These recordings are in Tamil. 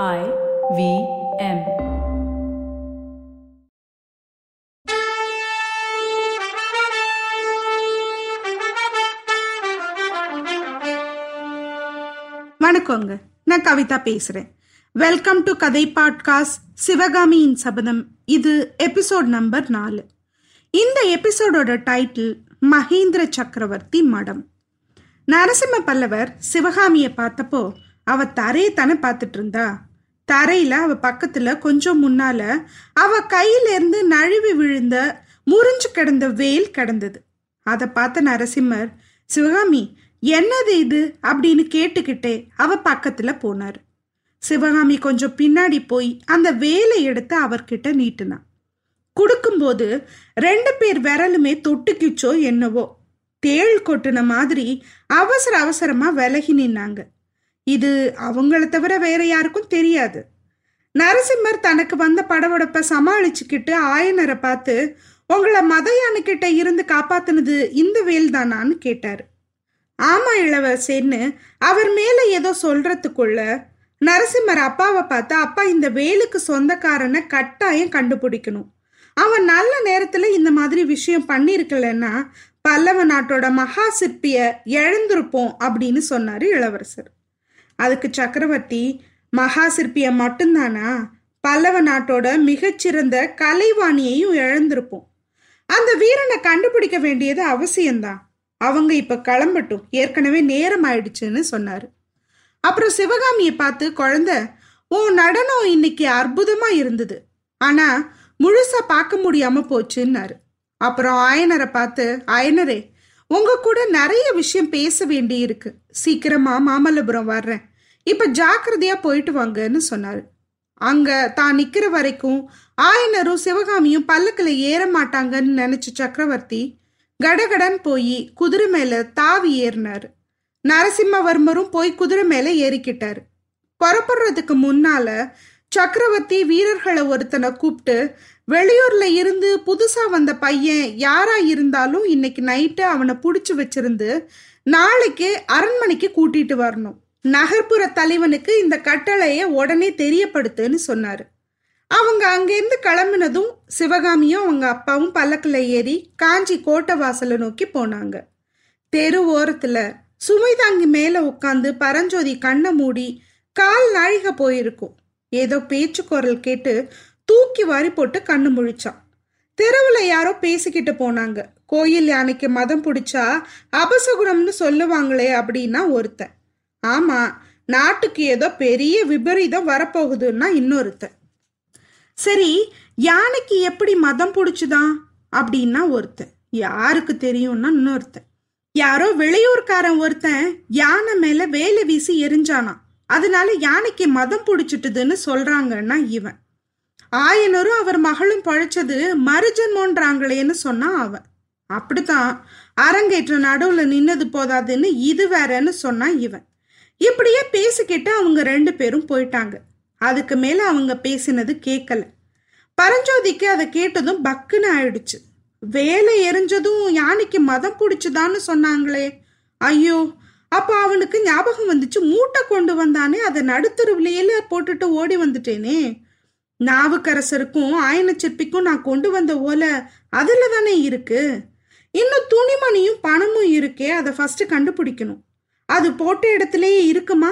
I V M. வணக்கங்க நான் கவிதா பேசுறேன். வெல்கம் டு கதை பாட்காஸ்ட் சிவகாமியின் சபதம் இது எபிசோட் நம்பர் நாலு. இந்த எபிசோடோட டைட்டில் மகேந்திர சக்கரவர்த்தி மடம் நரசிம்ம பல்லவர் சிவகாமியை பார்த்தப்போ அவ தரையை தானே பார்த்துட்டு இருந்தா தரையில அவ பக்கத்துல கொஞ்சம் முன்னால அவ கையில இருந்து நழுவி விழுந்த முறிஞ்சு கிடந்த வேல் கிடந்தது. அதை பார்த்த நரசிம்மர் சிவகாமி என்னது இது? அப்படின்னு கேட்டுக்கிட்டே அவ பக்கத்துல போனார். சிவகாமி கொஞ்சம் பின்னாடி போய் அந்த வேலை எடுத்து அவர்கிட்ட நீட்டினான் கொடுக்கும்போது ரெண்டு பேர் விரலுமே தொட்டுக்கிச்சோ என்னவோ. தேள் கொட்டுன மாதிரி அவசர அவசரமா விலகி நின்னாங்க. இது அவங்கள தவிர வேற யாருக்கும் தெரியாது. நரசிம்மர் தனக்கு வந்த படபடப்பை சமாளிச்சுக்கிட்டு ஆயனரை பார்த்து உங்களை மதையானுக்கிட்ட இருந்து காப்பாத்தினது இந்த வேல் தானான்னு கேட்டார். ஆமா இளவரசேன்னு அவர் மேல ஏதோ சொல்றதுக்குள்ள நரசிம்மர் அப்பாவை பார்த்து அப்பா இந்த வேலுக்கு சொந்தக்காரனை கட்டாயம் கண்டுபிடிக்கணும். அவன் நல்ல நேரத்துல இந்த மாதிரி விஷயம் பண்ணியிருக்கலன்னா பல்லவ நாட்டோட மகா சிற்பிய இழந்திருப்போம் அப்படின்னு சொன்னாரு இளவரசர். அதுக்கு சக்கரவர்த்தி மகா சிற்பிய மட்டும்தானா? பல்லவ நாட்டோட மிகச்சிறந்த கலைவாணியையும் இழந்திருப்போம். அந்த வீரனை கண்டுபிடிக்க வேண்டியது அவசியம்தான். அவங்க இப்ப கிளம்பட்டும். ஏற்கனவே நேரம் ஆயிடுச்சுன்னு சொன்னாரு. அப்புறம் சிவகாமியை பார்த்து குழந்த உன் நடனம் இன்னைக்கு அற்புதமா இருந்தது. ஆனா முழுசா பார்க்க முடியாம போச்சுன்னாரு. அப்புறம் ஆயனரை பார்த்து ஆயனரே உங்க கூட நிறைய விஷயம் பேச வேண்டி இருக்கு சீக்கிரமா மாமல்லபுரம் வர்றேன். இப்ப ஜாக்கிரதையா போயிட்டு வாங்கன்னு சொன்னாரு. அங்க தான் நிக்கிற வரைக்கும் ஆயனரும் சிவகாமியும் பல்லக்கில் ஏற மாட்டாங்கன்னு நினைச்ச சக்கரவர்த்தி கடகடன் போய் குதிரை மேல தாவி ஏறினார். நரசிம்மவர்மரும் போய் குதிரை மேல ஏறிக்கிட்டார். புறப்படுறதுக்கு முன்னால சக்கரவர்த்தி வீரர்களை ஒருத்தனை கூப்பிட்டு வெளியூர்ல இருந்து புதுசா வந்த பையன் யாரா இருந்தாலும் இன்னைக்கு நைட்டு அவனை புடிச்சு வச்சிருந்து நாளைக்கு அரண்மனைக்கு கூட்டிட்டு வரணும். நகர்ப்புற தலைவனுக்கு இந்த கட்டளையை உடனே தெரியப்படுத்துன்னு சொன்னார். அவங்க அங்கேருந்து கிளம்பினதும் சிவகாமியும் அவங்க அப்பாவும் பல்லக்கில் ஏறி காஞ்சி கோட்டை வாசலை நோக்கி போனாங்க. தெரு ஓரத்தில் சுமைதாங்கி மேலே உட்காந்து பரஞ்சோதி கண்ணை மூடி கால் நாழிக போயிருக்கும். ஏதோ பேச்சு குரல் கேட்டு தூக்கி வாரி போட்டு கண்ணு முழிச்சான். தெருவில் யாரோ பேசிக்கிட்டு போனாங்க. கோயில் யானைக்கு மதம் பிடிச்சா அபசகுணம்னு சொல்லுவாங்களே அப்படின்னா ஒருத்தன். ஆமா நாட்டுக்கு ஏதோ பெரிய விபரீதம் வரப்போகுதுன்னா இன்னொருத்தன். சரி யானைக்கு எப்படி மதம் பிடிச்சுதான் அப்படின்னா ஒருத்தன். யாருக்கு தெரியும்னா இன்னொருத்தன். யாரோ வெளியூர்காரன் ஒருத்தன் யானை மேல வேலை வீசி எரிஞ்சானான் அதனால யானைக்கு மதம் பிடிச்சிட்டுதுன்னு சொல்றாங்கன்னா இவன். ஆயனரும் அவர் மகளும் பழைச்சது மறுஜன்மோன்றாங்களேன்னு சொன்னான் அவன். அப்படித்தான் அரங்கேற்ற நடுவுல நின்னது போதாதுன்னு இது வேறன்னு சொன்னான் இவன். இப்படியே பேசிக்கிட்டு அவங்க ரெண்டு பேரும் போயிட்டாங்க. அதுக்கு மேல அவங்க பேசினது கேட்கல பரஞ்சோதிக்கு அதை கேட்டதும் பக்குன்னு ஆயிடுச்சு. வேலை எரிஞ்சதும் யானைக்கு மதம் பிடிச்சதான்னு சொன்னாங்களே. ஐயோ அப்போ அவனுக்கு ஞாபகம் வந்துச்சு மூட்டை கொண்டு வந்தானே அதை நடுத்தருவிலையில போட்டுட்டு ஓடி வந்துட்டேனே. நாவுக்கரசருக்கும் ஆயன சிற்பிக்கும் நான் கொண்டு வந்த ஓலை அதில் தானே இருக்கு. இன்னும் துணிமணியும் பணமும் இருக்கே அதை ஃபஸ்ட்டு கண்டுபிடிக்கணும். அது போட்ட இடத்துலயே இருக்குமா?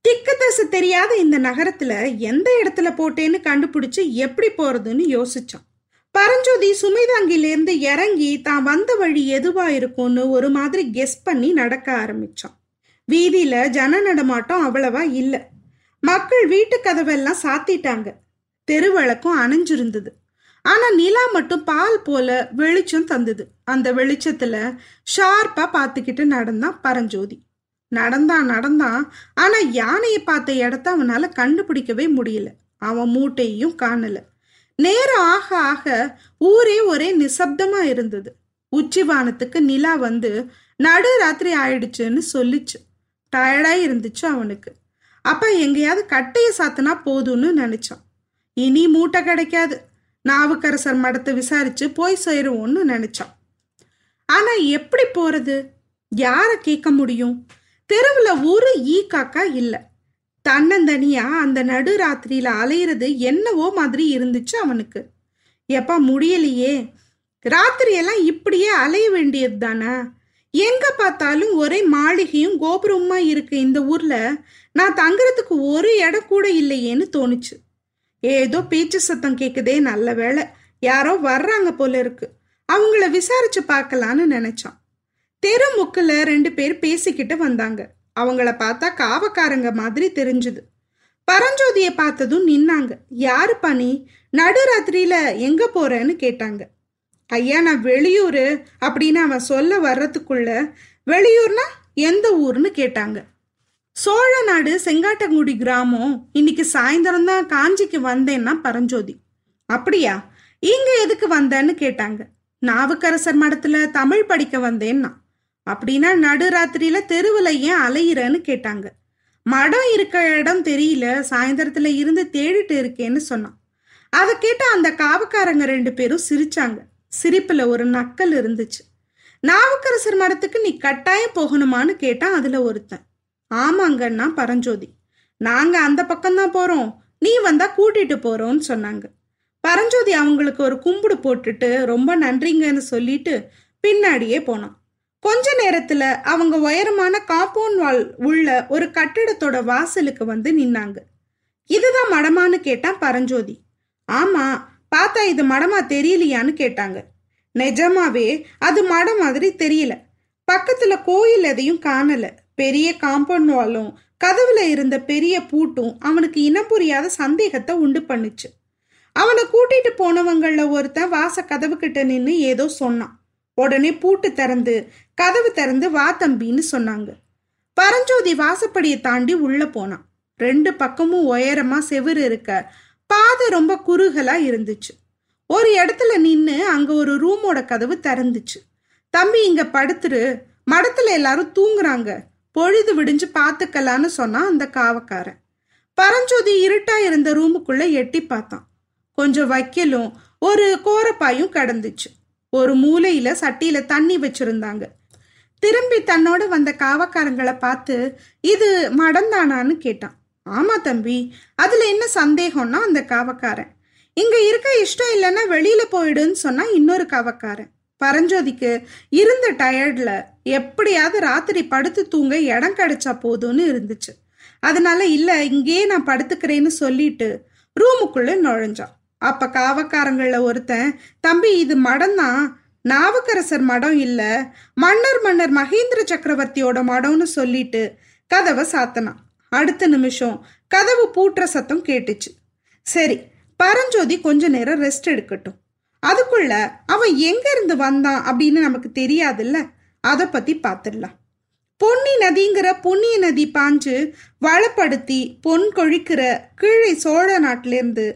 திக்கு தசை தெரியாத இந்த நகரத்துல எந்த இடத்துல போட்டேன்னு கண்டுபிடிச்சு எப்படி போறதுன்னு யோசிச்சான். பரஞ்சோதி சுமைதாங்கிலேருந்து இறங்கி தான் வந்த வழி எதுவா இருக்கும்னு ஒரு மாதிரி கெஸ் பண்ணி நடக்க ஆரம்பிச்சான். வீதியில ஜன நடமாட்டம் அவ்வளவா இல்லை. மக்கள் வீட்டு கதவெல்லாம் சாத்திட்டாங்க. தெருவழக்கம் அணைஞ்சிருந்தது. ஆனா நிலா மட்டும் பால் போல வெளிச்சம் தந்தது. அந்த வெளிச்சத்துல ஷார்ப்பா பார்த்துக்கிட்டு நடந்தான் பரஞ்சோதி. நடந்தான் நடந்தான் ஆனா யானையை பார்த்த இடத்த அவனால கண்டுபிடிக்கவே முடியல. அவன் மூட்டையும் காணல. நேரம் ஆக ஆக ஊரே ஒரே நிசப்தமா இருந்தது. உச்சிவானத்துக்கு நிலா வந்து நடு ராத்திரி ஆயிடுச்சுன்னு சொல்லிச்சு. டயர்டா இருந்துச்சு அவனுக்கு. அப்ப எங்கேயாவது கட்டைய சாத்தினா போதும்னு நினைச்சான். இனி மூட்டை கிடைக்காது. நாவுக்கரசர் மடத்தை விசாரிச்சு போய் சேருவோம்னு நினைச்சான். ஆனா எப்படி போறது? யார கேட்க முடியும்? தெருவில் ஒரு ஈ காக்கா இல்லை. தன்னந்தனியா அந்த நடு ராத்திரியில அலையிறது என்னவோ மாதிரி இருந்துச்சு அவனுக்கு. எப்பா முடியலையே. ராத்திரியெல்லாம் இப்படியே அலைய வேண்டியது தானே? எங்க பார்த்தாலும் ஒரே மாளிகையும் கோபுரமா இருக்கு இந்த ஊர்ல? நான் தங்குறதுக்கு ஒரு இடம் கூட இல்லையேன்னு தோணுச்சு. ஏதோ பேச்சு சத்தம் கேக்குதே நல்ல வேலை யாரோ வர்றாங்க போல இருக்கு. அவங்கள விசாரிச்சு பார்க்கலான்னு நினைச்சான். தெரு முக்கில் ரெண்டு பேர் பேசிக்கிட்டு வந்தாங்க. அவங்கள பார்த்தா காவக்காரங்க மாதிரி தெரிஞ்சுது. பரஞ்சோதியை பார்த்ததும் நின்னாங்க. யாரு பணி நடுராத்திரியில எங்க போறேன்னு கேட்டாங்க. ஐயா நான் வெளியூர் அப்படின்னு அவன் சொல்ல வர்றதுக்குள்ள வெளியூர்னா எந்த ஊர்னு கேட்டாங்க. சோழ நாடு செங்காட்டங்குடி கிராமம். இன்னைக்கு சாயந்தரம் தான் காஞ்சிக்கு வந்தேன்னா பரஞ்சோதி. அப்படியா? இங்க எதுக்கு வந்தேன்னு கேட்டாங்க. நாவுக்கரசர் மடத்துல தமிழ் படிக்க வந்தேன்னா. அப்படின்னா நடுராத்திரியில தெருவில் ஏன் அலையிறன்னு கேட்டாங்க. மடம் இருக்க இடம் தெரியல சாயந்தரத்துல இருந்து தேடிட்டு இருக்கேன்னு சொன்னான். அதை கேட்ட அந்த காவக்காரங்க ரெண்டு பேரும் சிரிச்சாங்க. சிரிப்புல ஒரு நக்கல் இருந்துச்சு. நாவுக்கரசர் மடத்துக்கு நீ கட்டாயம் போகணுமான்னு கேட்டான் அதுல ஒருத்தன். ஆமாங்கன்னா பரஞ்சோதி. நாங்க அந்த பக்கம்தான் போறோம். நீ வந்தா கூட்டிட்டு போறோம்னு சொன்னாங்க. பரஞ்சோதி அவங்களுக்கு ஒரு கும்பிடு போட்டுட்டு ரொம்ப நன்றிங்கன்னு சொல்லிட்டு பின்னாடியே போனான். கொஞ்ச நேரத்துல அவங்க உயரமான காம்பவுண்ட் வால் உள்ள ஒரு கட்டிடத்தோட வாசலுக்கு வந்து நின்னாங்க. இதுதான் மடமான்னு கேட்டான் பரஞ்சோதி. ஆமா பார்த்தா இது மடமா தெரியலையான்னு கேட்டாங்க. நிஜமாவே அது மடம் மாதிரி தெரியல. பக்கத்துல கோயில் எதையும் காணல. பெரிய காம்பவுண்ட் வாலும் கதவுல இருந்த பெரிய பூட்டும் அவனுக்கு இனம் புரியாத சந்தேகத்தை உண்டு பண்ணுச்சு. அவனை கூட்டிட்டு போனவங்கள ஒருத்தன் வாச கதவு கிட்ட நின்று ஏதோ சொன்னான். உடனே பூட்டு திறந்து கதவு திறந்து வா தம்பின்னு சொன்னாங்க. பரஞ்சோதி வாசப்படியை தாண்டி உள்ள போனான். ரெண்டு பக்கமும் உயரமா செவுரு இருக்க பாதை ரொம்ப குறுகலா இருந்துச்சு. ஒரு இடத்துல நின்று அங்க ஒரு ரூமோட கதவு திறந்துச்சு. தம்பி இங்க படுத்துரு. மடத்துல எல்லாரும் தூங்குறாங்க. பொழுது விடிஞ்சு பார்த்துக்கலான்னு சொன்னான் அந்த காவக்காரன். பரஞ்சோதி இருட்டா இருந்த ரூமுக்குள்ள எட்டி பார்த்தான். கொஞ்சம் வைக்கலும் ஒரு கோரப்பாயும் கடந்துச்சு. ஒரு மூலையில சட்டியில தண்ணி வச்சிருந்தாங்க. திரும்பி தன்னோட வந்த காவக்காரங்களை பார்த்து இது மடந்தானான்னு கேட்டான். ஆமா தம்பி அதுல என்ன சந்தேகம்னா அந்த காவக்காரன். இங்க இருக்க இஷ்டம் இல்லைன்னா வெளியில போயிடுன்னு சொன்னா இன்னொரு காவக்காரன். பரஞ்சோதிக்கு இருந்த டயர்ட்ல எப்படியாவது ராத்திரி படுத்து தூங்க இடம் கிடைச்சா போதும்னு இருந்துச்சு. அதனால இல்ல இங்கேயே நான் படுத்துக்கிறேன்னு சொல்லிட்டு ரூமுக்குள்ள நுழைஞ்சான். அப்ப காவக்காரங்கள ஒருத்தன் தம்பி இது மடம்தான் நாவுக்கரசர் மடம் இல்ல மன்னர் மன்னர் மகேந்திர சக்கரவர்த்தியோட மடம்னு சொல்லிட்டு கதவை சாத்தனான். அடுத்த நிமிஷம் கதவு பூட்டுற சத்தம் கேட்டுச்சு. சரி பரஞ்சோதி கொஞ்ச நேரம் ரெஸ்ட் எடுக்கட்டும். அதுக்குள்ள அவன் எங்க இருந்து வந்தான் அப்படின்னு நமக்கு தெரியாதுல்ல? அதை பத்தி பார்த்துடலாம் பொன்னி நதிங்கிற புண்ணிய நதி பாஞ்சு வளப்படுத்தி பொன் கொழிக்கிற கீழே சோழ நாட்டிலேருந்து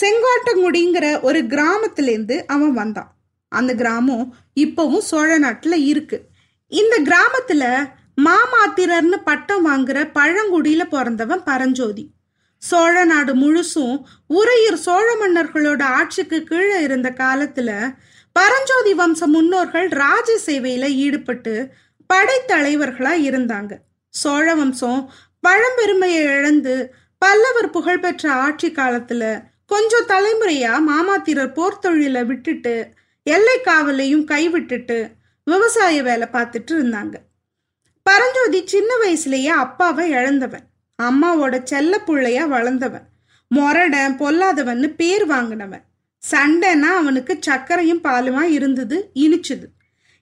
செங்காட்டங்குடிங்கிற ஒரு கிராமத்திலேருந்து அவன் வந்தான். அந்த கிராமம் இப்பவும் சோழ நாட்டில் இருக்கு. இந்த கிராமத்துல மாமாத்திரர்னு பட்டம் வாங்குற பழங்குடியில பிறந்தவன் பரஞ்சோதி. சோழ நாடு முழுசும் உறையூர் சோழ மன்னர்களோட ஆட்சிக்கு கீழே இருந்த காலத்துல பரஞ்சோதி வம்ச முன்னோர்கள் ராஜ சேவையில ஈடுபட்டு படைத்தலைவர்களா இருந்தாங்க. சோழ வம்சம் பழம்பெருமையை இழந்து பல்லவர் புகழ்பெற்ற ஆட்சி காலத்துல கொஞ்சம் தலைமுறையா மாமாத்திரர் போர்த்தொழில விட்டுட்டு எல்லை காவலையும் கைவிட்டுட்டு விவசாய வேலை பார்த்துட்டு இருந்தாங்க. பரஞ்சோதி சின்ன வயசுலயே அப்பாவை இழந்தவன். அம்மாவோட செல்ல பிள்ளையா வளர்ந்தவன். மொரடன் பொல்லாதவன்னு பேர் வாங்கினவன். சண்டைனா அவனுக்கு சர்க்கரையும் பாலுமா இருந்தது இனிச்சுது.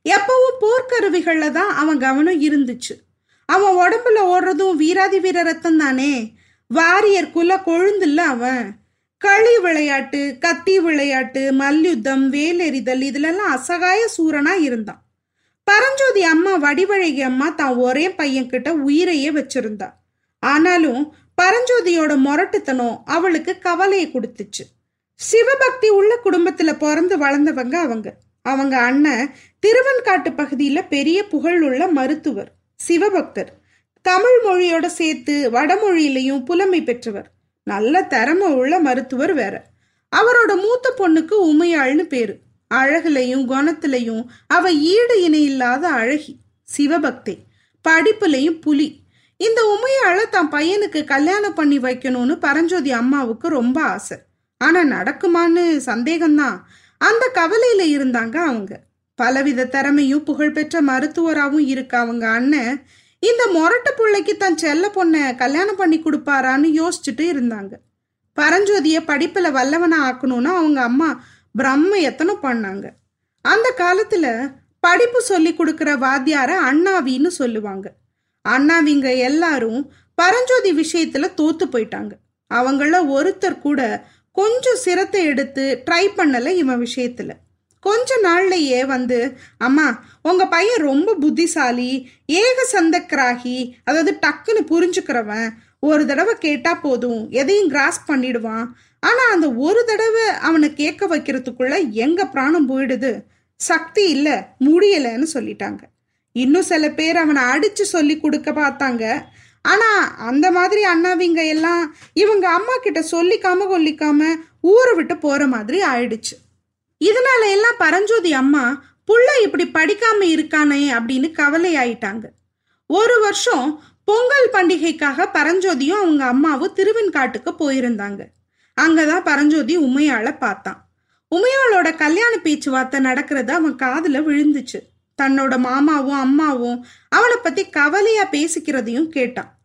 எப்பவும் போர்க்கருவிகள்ல தான் அவன் கவனம் இருந்துச்சு. அவன் உடம்புல ஓடுறதும் வீராதி வீர ரத்தம் தானே. வாரியர் குல கொழுந்துல்ல அவன். களி விளையாட்டு கத்தி விளையாட்டு மல்யுத்தம் வேலெறிதல் இதுலெல்லாம் அசகாய சூரனா இருந்தான். பரஞ்சோதி அம்மா வடிவழகி அம்மா தான் ஒரே பையன் கிட்ட உயிரையே வச்சிருந்தா. ஆனாலும் பரஞ்சோதியோட முரட்டுத்தனம் அவளுக்கு கவலையை கொடுத்துச்சு. சிவபக்தி உள்ள குடும்பத்துல பிறந்து வளர்ந்தவங்க அவங்க. அவங்க அண்ணன் திருவன்காட்டு பகுதியில பெரிய புகழ் உள்ள மருத்துவர் சிவபக்தர். தமிழ் மொழியோட சேர்த்து வடமொழியிலையும் புலமை பெற்றவர். நல்ல திறமை உள்ள மருத்துவர் வேற. அவரோட மூத்த பொண்ணுக்கு உமையாள்னு பேரு. அழகுலையும் குணத்திலையும் அவ ஈடு இணை இல்லாத அழகி சிவபக்தி. படிப்புலையும் புலி. இந்த உமையாளை தன் பையனுக்கு கல்யாணம் பண்ணி வைக்கணும்னு பரஞ்சோதி அம்மாவுக்கு ரொம்ப ஆசை. ஆனா நடக்குமான்னு சந்தேகம்தான் அந்த கவலையில இருந்தாங்க அவங்க. பலவித திறமையும் புகழ்பெற்ற மருத்துவராகவும் இருக்க அவங்க அண்ணன் இந்த மொரட்ட பிள்ளைக்கு தன் செல்ல பொண்ணை கல்யாணம் பண்ணி கொடுப்பாரான்னு யோசிச்சுட்டு இருந்தாங்க. பரஞ்சோதிய படிப்புல வல்லவனா ஆக்கணும்னு அவங்க அம்மா பிரம்ம எத்தனை பண்ணாங்க. அந்த காலத்துல படிப்பு சொல்லி கொடுக்குற வாத்தியார அண்ணாவின்னு சொல்லுவாங்க. அண்ணாவிங்க எல்லாரும் பரஞ்சோதி விஷயத்துல தோத்து போயிட்டாங்க. அவங்கள ஒருத்தர் கூட கொஞ்சம் சிரத்தை எடுத்து ட்ரை பண்ணல இவன் விஷயத்துல. கொஞ்ச நாள்லயே வந்து அம்மா உங்க பையன் ரொம்ப புத்திசாலி ஏக சந்தக்கிராகி அதாவது டக்குன்னு புரிஞ்சுக்கிறவன் ஒரு தடவை கேட்டா போதும் எதையும் கிராஸ் பண்ணிடுவான். ஆனா அந்த ஒரு தடவை அவனை கேட்க வைக்கிறதுக்குள்ள எங்க பிராணம் போயிடுது? சக்தி இல்ல முடியலன்னு சொல்லிட்டாங்க. இன்னும் சில பேர் அவனை அடிச்சு சொல்லி கொடுக்க பார்த்தாங்க. ஆனா அந்த மாதிரி அண்ணாவிங்க எல்லாம் இவங்க அம்மா கிட்ட சொல்லிக்காம கொல்லிக்காம ஊரை விட்டு போற மாதிரி ஆயிடுச்சு. இதனால எல்லாம் பரஞ்சோதி அம்மா புள்ள இப்படி படிக்காம இருக்கானே அப்படின்னு கவலை ஆயிட்டாங்க ஒரு வருஷம் பொங்கல் பண்டிகைக்காக பரஞ்சோதியும் அவங்க அம்மாவும் திருவெண்காட்டுக்கு போயிருந்தாங்க. அங்கதான் பரஞ்சோதி உமையால பார்த்தான். உமையாளோட கல்யாண பேச்சுவார்த்தை நடக்கிறது அவன் காதுல விழுந்துச்சு. தன்னோட மாமாவும் அம்மாவும் அவனை பத்தி கவலையா பேசிக்கிறதையும் கேட்டான்.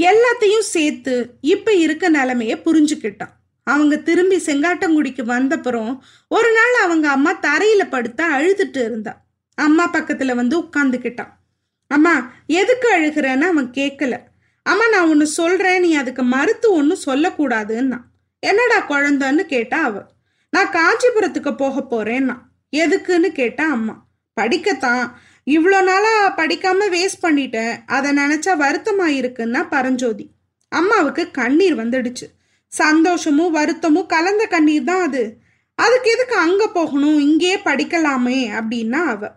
எல்லாத்தையும் சேர்த்து இப்ப இருக்க நிலைமைய புரிஞ்சுக்கிட்டான். அவங்க திரும்பி செங்காட்டங்குடிக்கு வந்தப்புறம் ஒரு நாள் அவங்க அம்மா தரையில படுத்தா அழுதுட்டு இருந்தா. அம்மா பக்கத்துல வந்து உட்காந்துக்கிட்டான் அம்மா எதுக்கு அழுகிறேன்னு அவன் கேட்கல அம்மா நான் ஒன்று சொல்றேன் நீ அதுக்கு மறுத்து ஒன்றும் சொல்லக்கூடாதுன்னா. என்னடா குழந்தன்னு கேட்டா அவ. நான் காஞ்சிபுரத்துக்கு போக போறேன்னா. எதுக்குன்னு கேட்டா அம்மா. படிக்கத்தான். இவ்வளோ நாளா படிக்காம வேஸ்ட் பண்ணிட்டேன். அதை நினைச்சா வருத்தமாக இருக்குன்னா பரஞ்சோதி. அம்மாவுக்கு கண்ணீர் வந்துடுச்சு. சந்தோஷமும் வருத்தமும் கலந்த கண்ணீர் தான் அது. அதுக்கு எதுக்கு அங்க போகணும் இங்கேயே படிக்கலாமே அப்படின்னா அவ.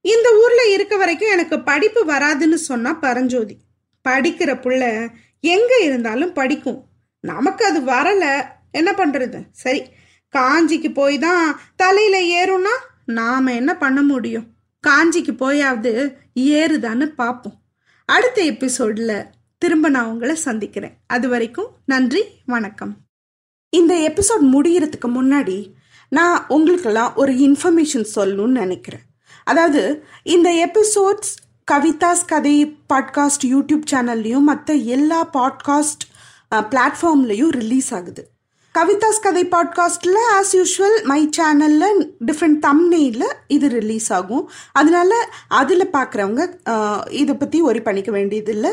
இந்த ஊர்ல இருக்க வரைக்கும் எனக்கு படிப்பு வராதுன்னு சொன்னா பரஞ்சோதி. படிக்கிற புள்ள எங்க இருந்தாலும் படிக்கும். நமக்கு அது வரல. என்ன பண்றது? சரி காஞ்சிக்கு போய் தான் தலையில ஏறும்னா நாம என்ன பண்ண முடியும்? காஞ்சிக்கு போயாவது ஏறுதான்னு பார்ப்போம். அடுத்த எபிசோட்ல திரும்ப நான் உங்களை சந்திக்கிறேன். அது வரைக்கும் நன்றி வணக்கம். இந்த எபிசோட் முடிகிறதுக்கு முன்னாடி நான் உங்களுக்கெல்லாம் ஒரு இன்ஃபர்மேஷன் சொல்லணும்னு நினைக்கிறேன். அதாவது இந்த எபிசோட்ஸ் கவிதாஸ் கதை பாட்காஸ்ட் யூடியூப் சேனல்லையும் மற்ற எல்லா பாட்காஸ்ட் பிளாட்ஃபார்ம்லையும் ரிலீஸ் ஆகுது. கவிதாஸ் கதை பாட்காஸ்ட்டில் ஆஸ் யூஷுவல் மை சேனலில் டிஃப்ரெண்ட் தம்னெயில் இது ரிலீஸ் ஆகும். அதனால அதில் பார்க்குறவங்க இதை பற்றி ஒரி பண்ணிக்க வேண்டியதில்லை.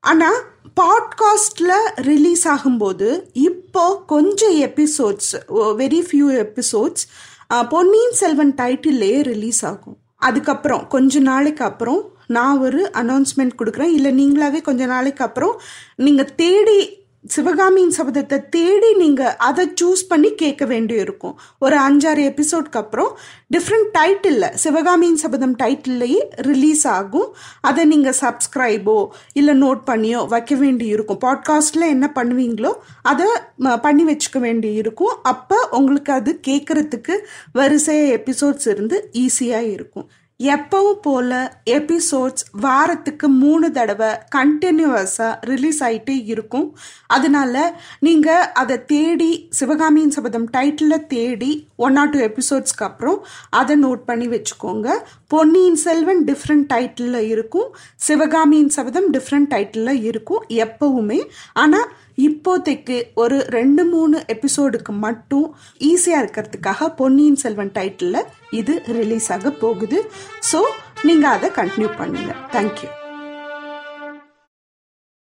ஆனால் பாட்காஸ்டில் ரிலீஸ் ஆகும்போது இப்போ கொஞ்சம் episodes very few episodes Ponniyin Selvan டைட்டில்லே release ஆகும். அதுக்கப்புறம் கொஞ்ச நாளைக்கு அப்புறம் நான் ஒரு அனௌன்ஸ்மெண்ட் கொடுக்குறேன். இல்லை நீங்களாவே கொஞ்ச நாளைக்கு அப்புறம் நீங்கள் தேடி சிவகாமியின் சபதத்தை தேடி நீங்கள் அதை சூஸ் பண்ணி கேட்க வேண்டி இருக்கும் ஒரு அஞ்சாறு எபிசோட்க்கு அப்புறம் டிஃப்ரெண்ட் டைட்டிலில் சிவகாமியின் சபதம் டைட்டில்லையே ரிலீஸ் ஆகும். அதை நீங்கள் சப்ஸ்கிரைபோ இல்லை நோட் பண்ணியோ வைக்க வேண்டி இருக்கும் பாட்காஸ்ட்டில் என்ன பண்ணுவீங்களோ அதை பண்ணி வச்சுக்க வேண்டி இருக்கும் அப்போ உங்களுக்கு அது கேட்குறதுக்கு வரிசையாக எபிசோட்ஸ் இருந்து ஈஸியாக இருக்கும். எப்பவும் போல எபிசோட்ஸ் வாரத்துக்கு மூணு தடவை கண்டினியூவஸாக ரிலீஸ் ஆகிட்டே இருக்கும். அதனால நீங்கள் அதை தேடி சிவகாமியின் சபதம் டைட்டிலில் தேடி ஒன் ஆர் டூ எபிசோட்ஸ்க்கு அப்புறம் அதை நோட் பண்ணி வச்சுக்கோங்க. பொன்னியின் செல்வன் டிஃப்ரெண்ட் டைட்டிலில் இருக்கும். சிவகாமியின் சபதம் டிஃப்ரெண்ட் டைட்டிலில் இருக்கும் எப்பவுமே. ஆனால் இப்போதைக்கு ஒரு ரெண்டு மூணு எபிசோடுக்கு மட்டும் ஈஸியாக இருக்கிறதுக்காக பொன்னியின் செல்வன் டைட்டிலில் இது ரிலீஸ் ஆக போகுது. ஸோ நீங்கள் அதை கண்டினியூ பண்ணுங்கள் தேங்க்யூ